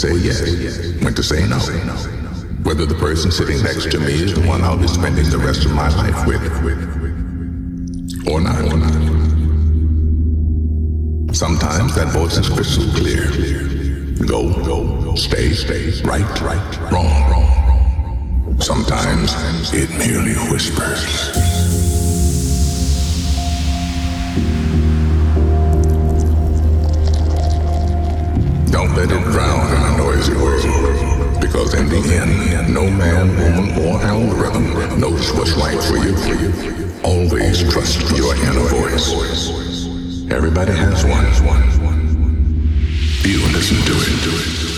say yes, when to say no. Whether the person sitting next to me is the one I'll be spending the rest of my life with. Or not. Sometimes that voice is crystal clear. Go, go, stay, stay, right, right, wrong, wrong. Sometimes it merely whispers. In no man, woman, or algorithm knows what's right for you. Always trust your inner voice. Everybody has one. You listen to it.